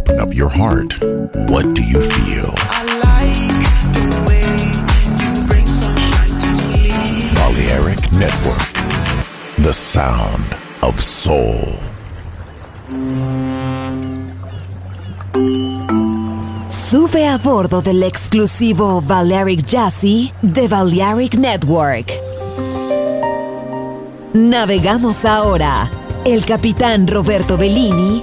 Open up your heart. What do you feel? I like the way you bring sunshine to me. Balearic Network. The sound of soul. Sube a bordo del exclusivo Balearic Jazzy de Balearic Network. Navegamos ahora. El capitán Roberto Bellini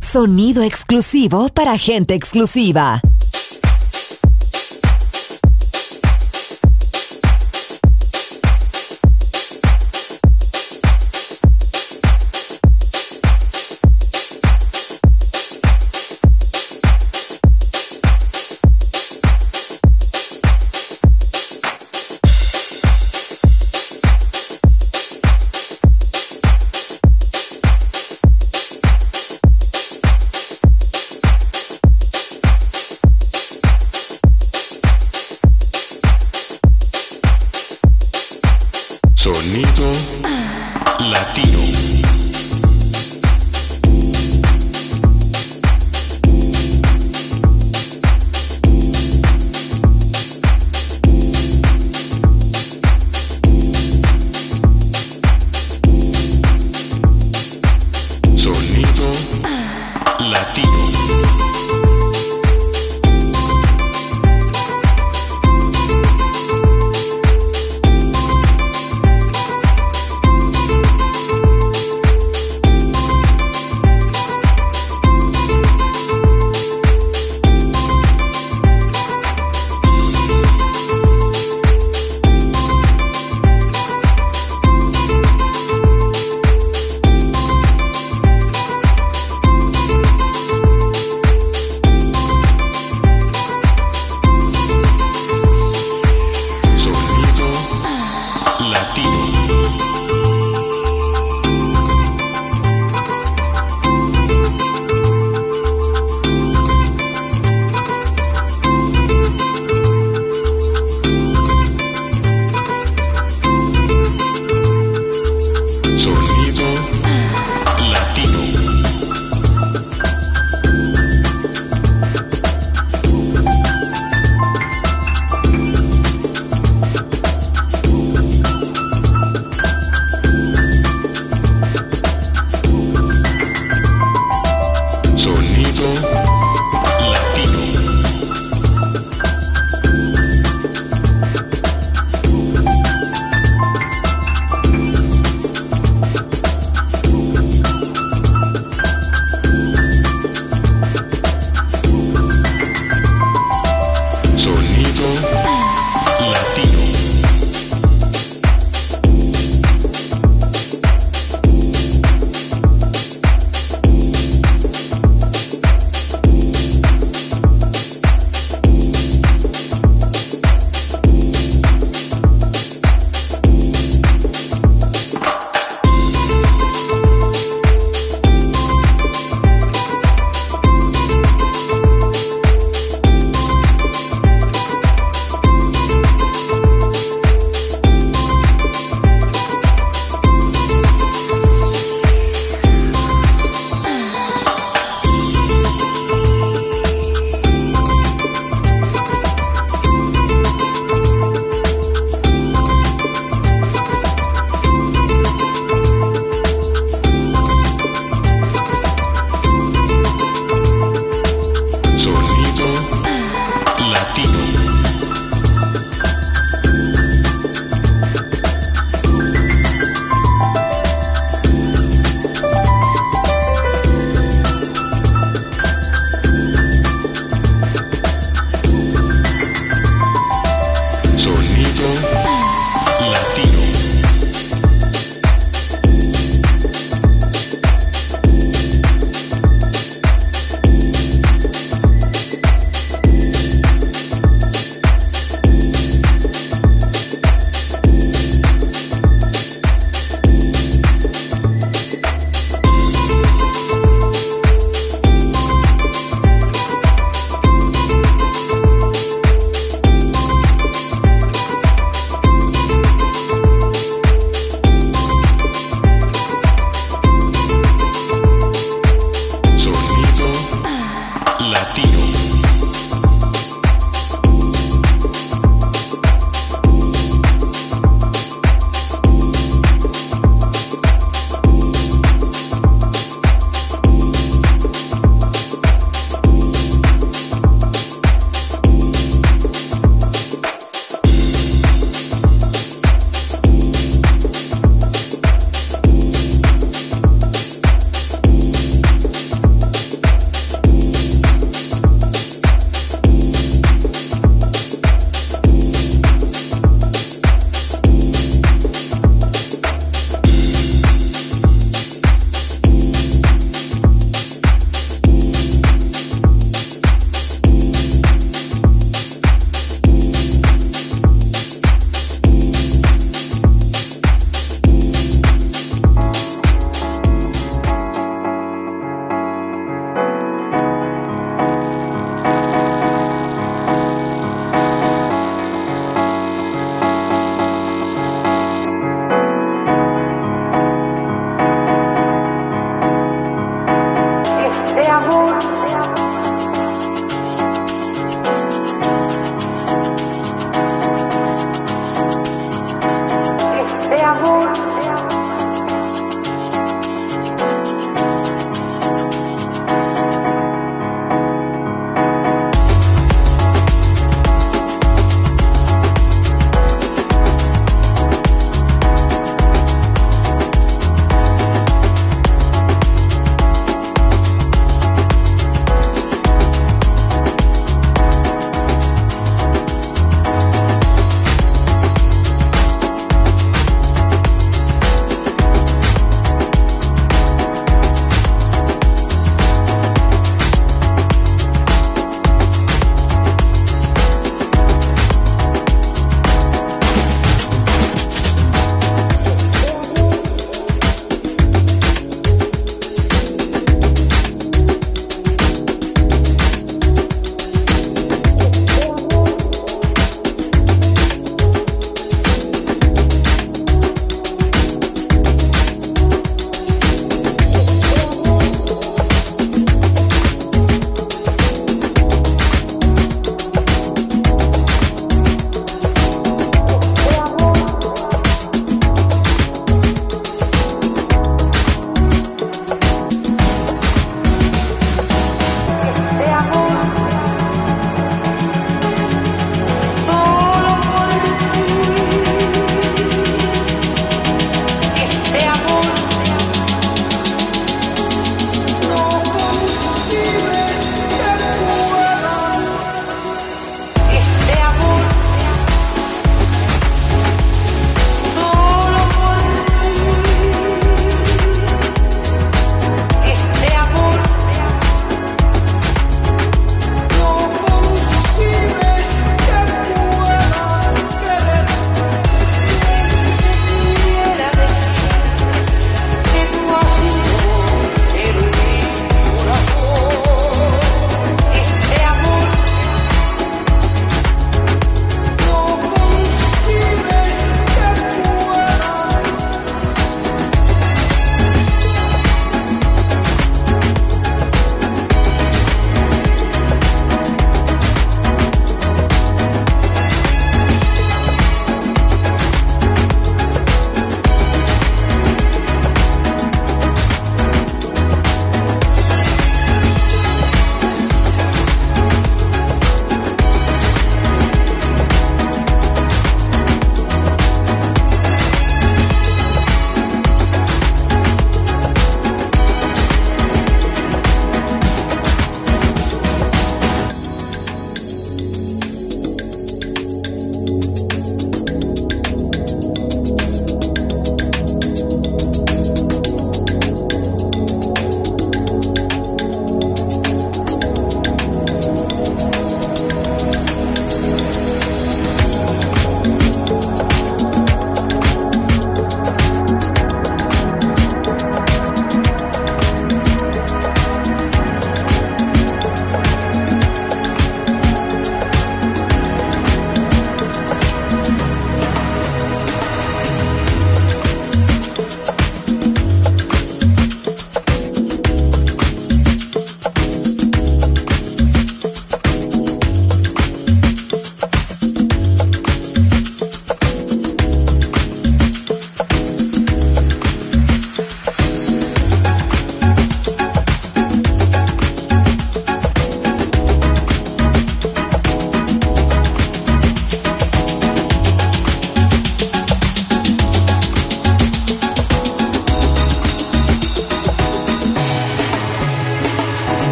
Sonido exclusivo para gente exclusiva.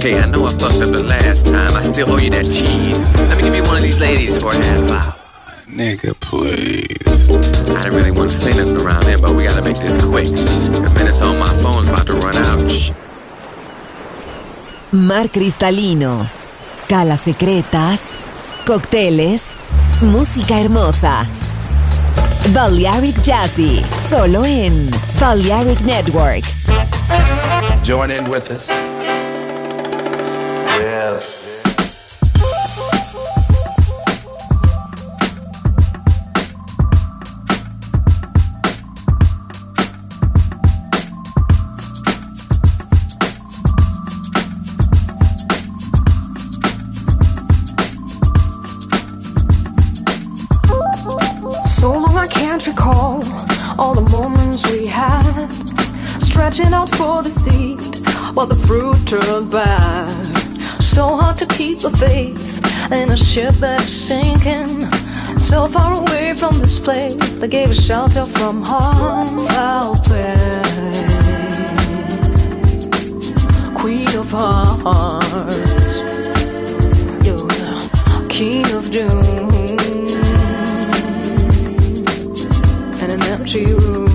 Okay, I know I fucked up the last time. I still owe you that cheese. Let me give you one of these ladies for a half hour. Nigga, please. I didn't really want to say nothing around there, but we gotta make this quick. The minutes on my phone's about to run out. Shh. Mar cristalino, calas secretas, cócteles, música hermosa. Balearic Jazzy, solo en Balearic Network. Join in with us. Yes. So long I can't recall all the moments we had. Stretching out for the seed while the fruit turned bad. The faith in a ship that's sinking. So far away from this place that gave us shelter from harm. Foul play. Queen of hearts. You're king of doom. in an empty room.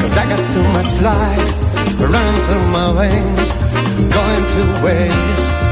Cause I got too much life running through my veins Going to waste.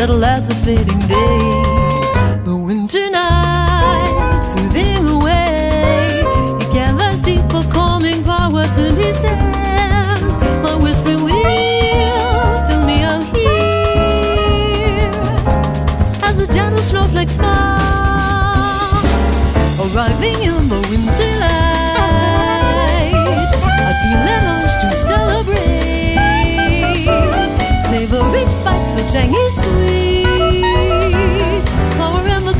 Subtle as the fading day. The winter night, soothing away, it gathers deeper, calming powers and descends. My whispering wheels tell me I'm here as the gentle snowflakes fall, arriving in so sweet. Flower in the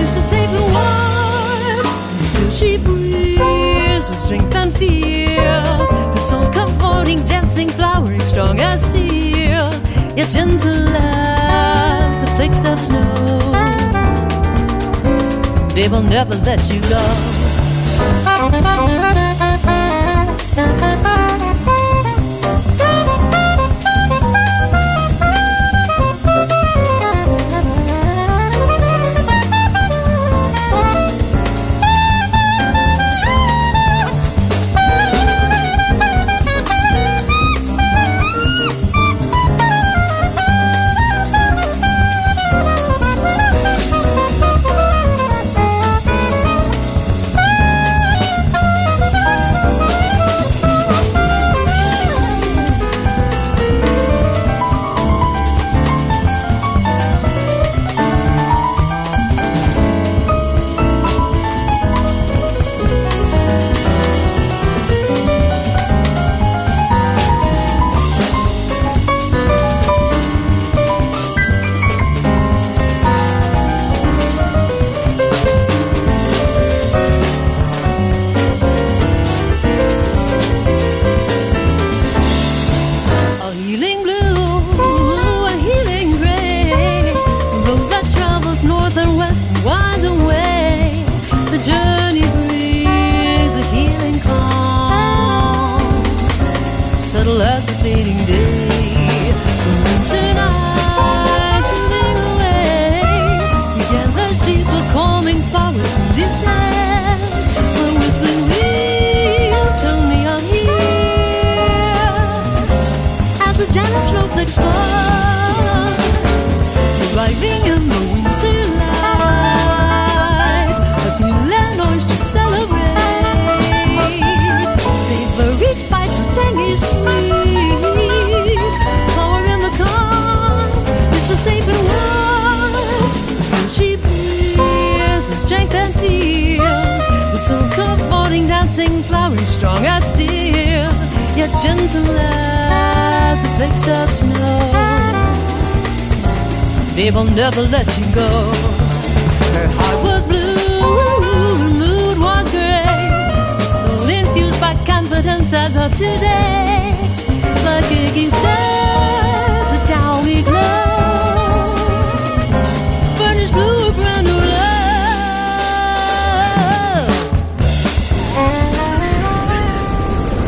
is safe and warm. Still she breathes her strength and her soul comforting, dancing, flowering, strong as steel, yet gentle as the flakes of snow. They will never let you go.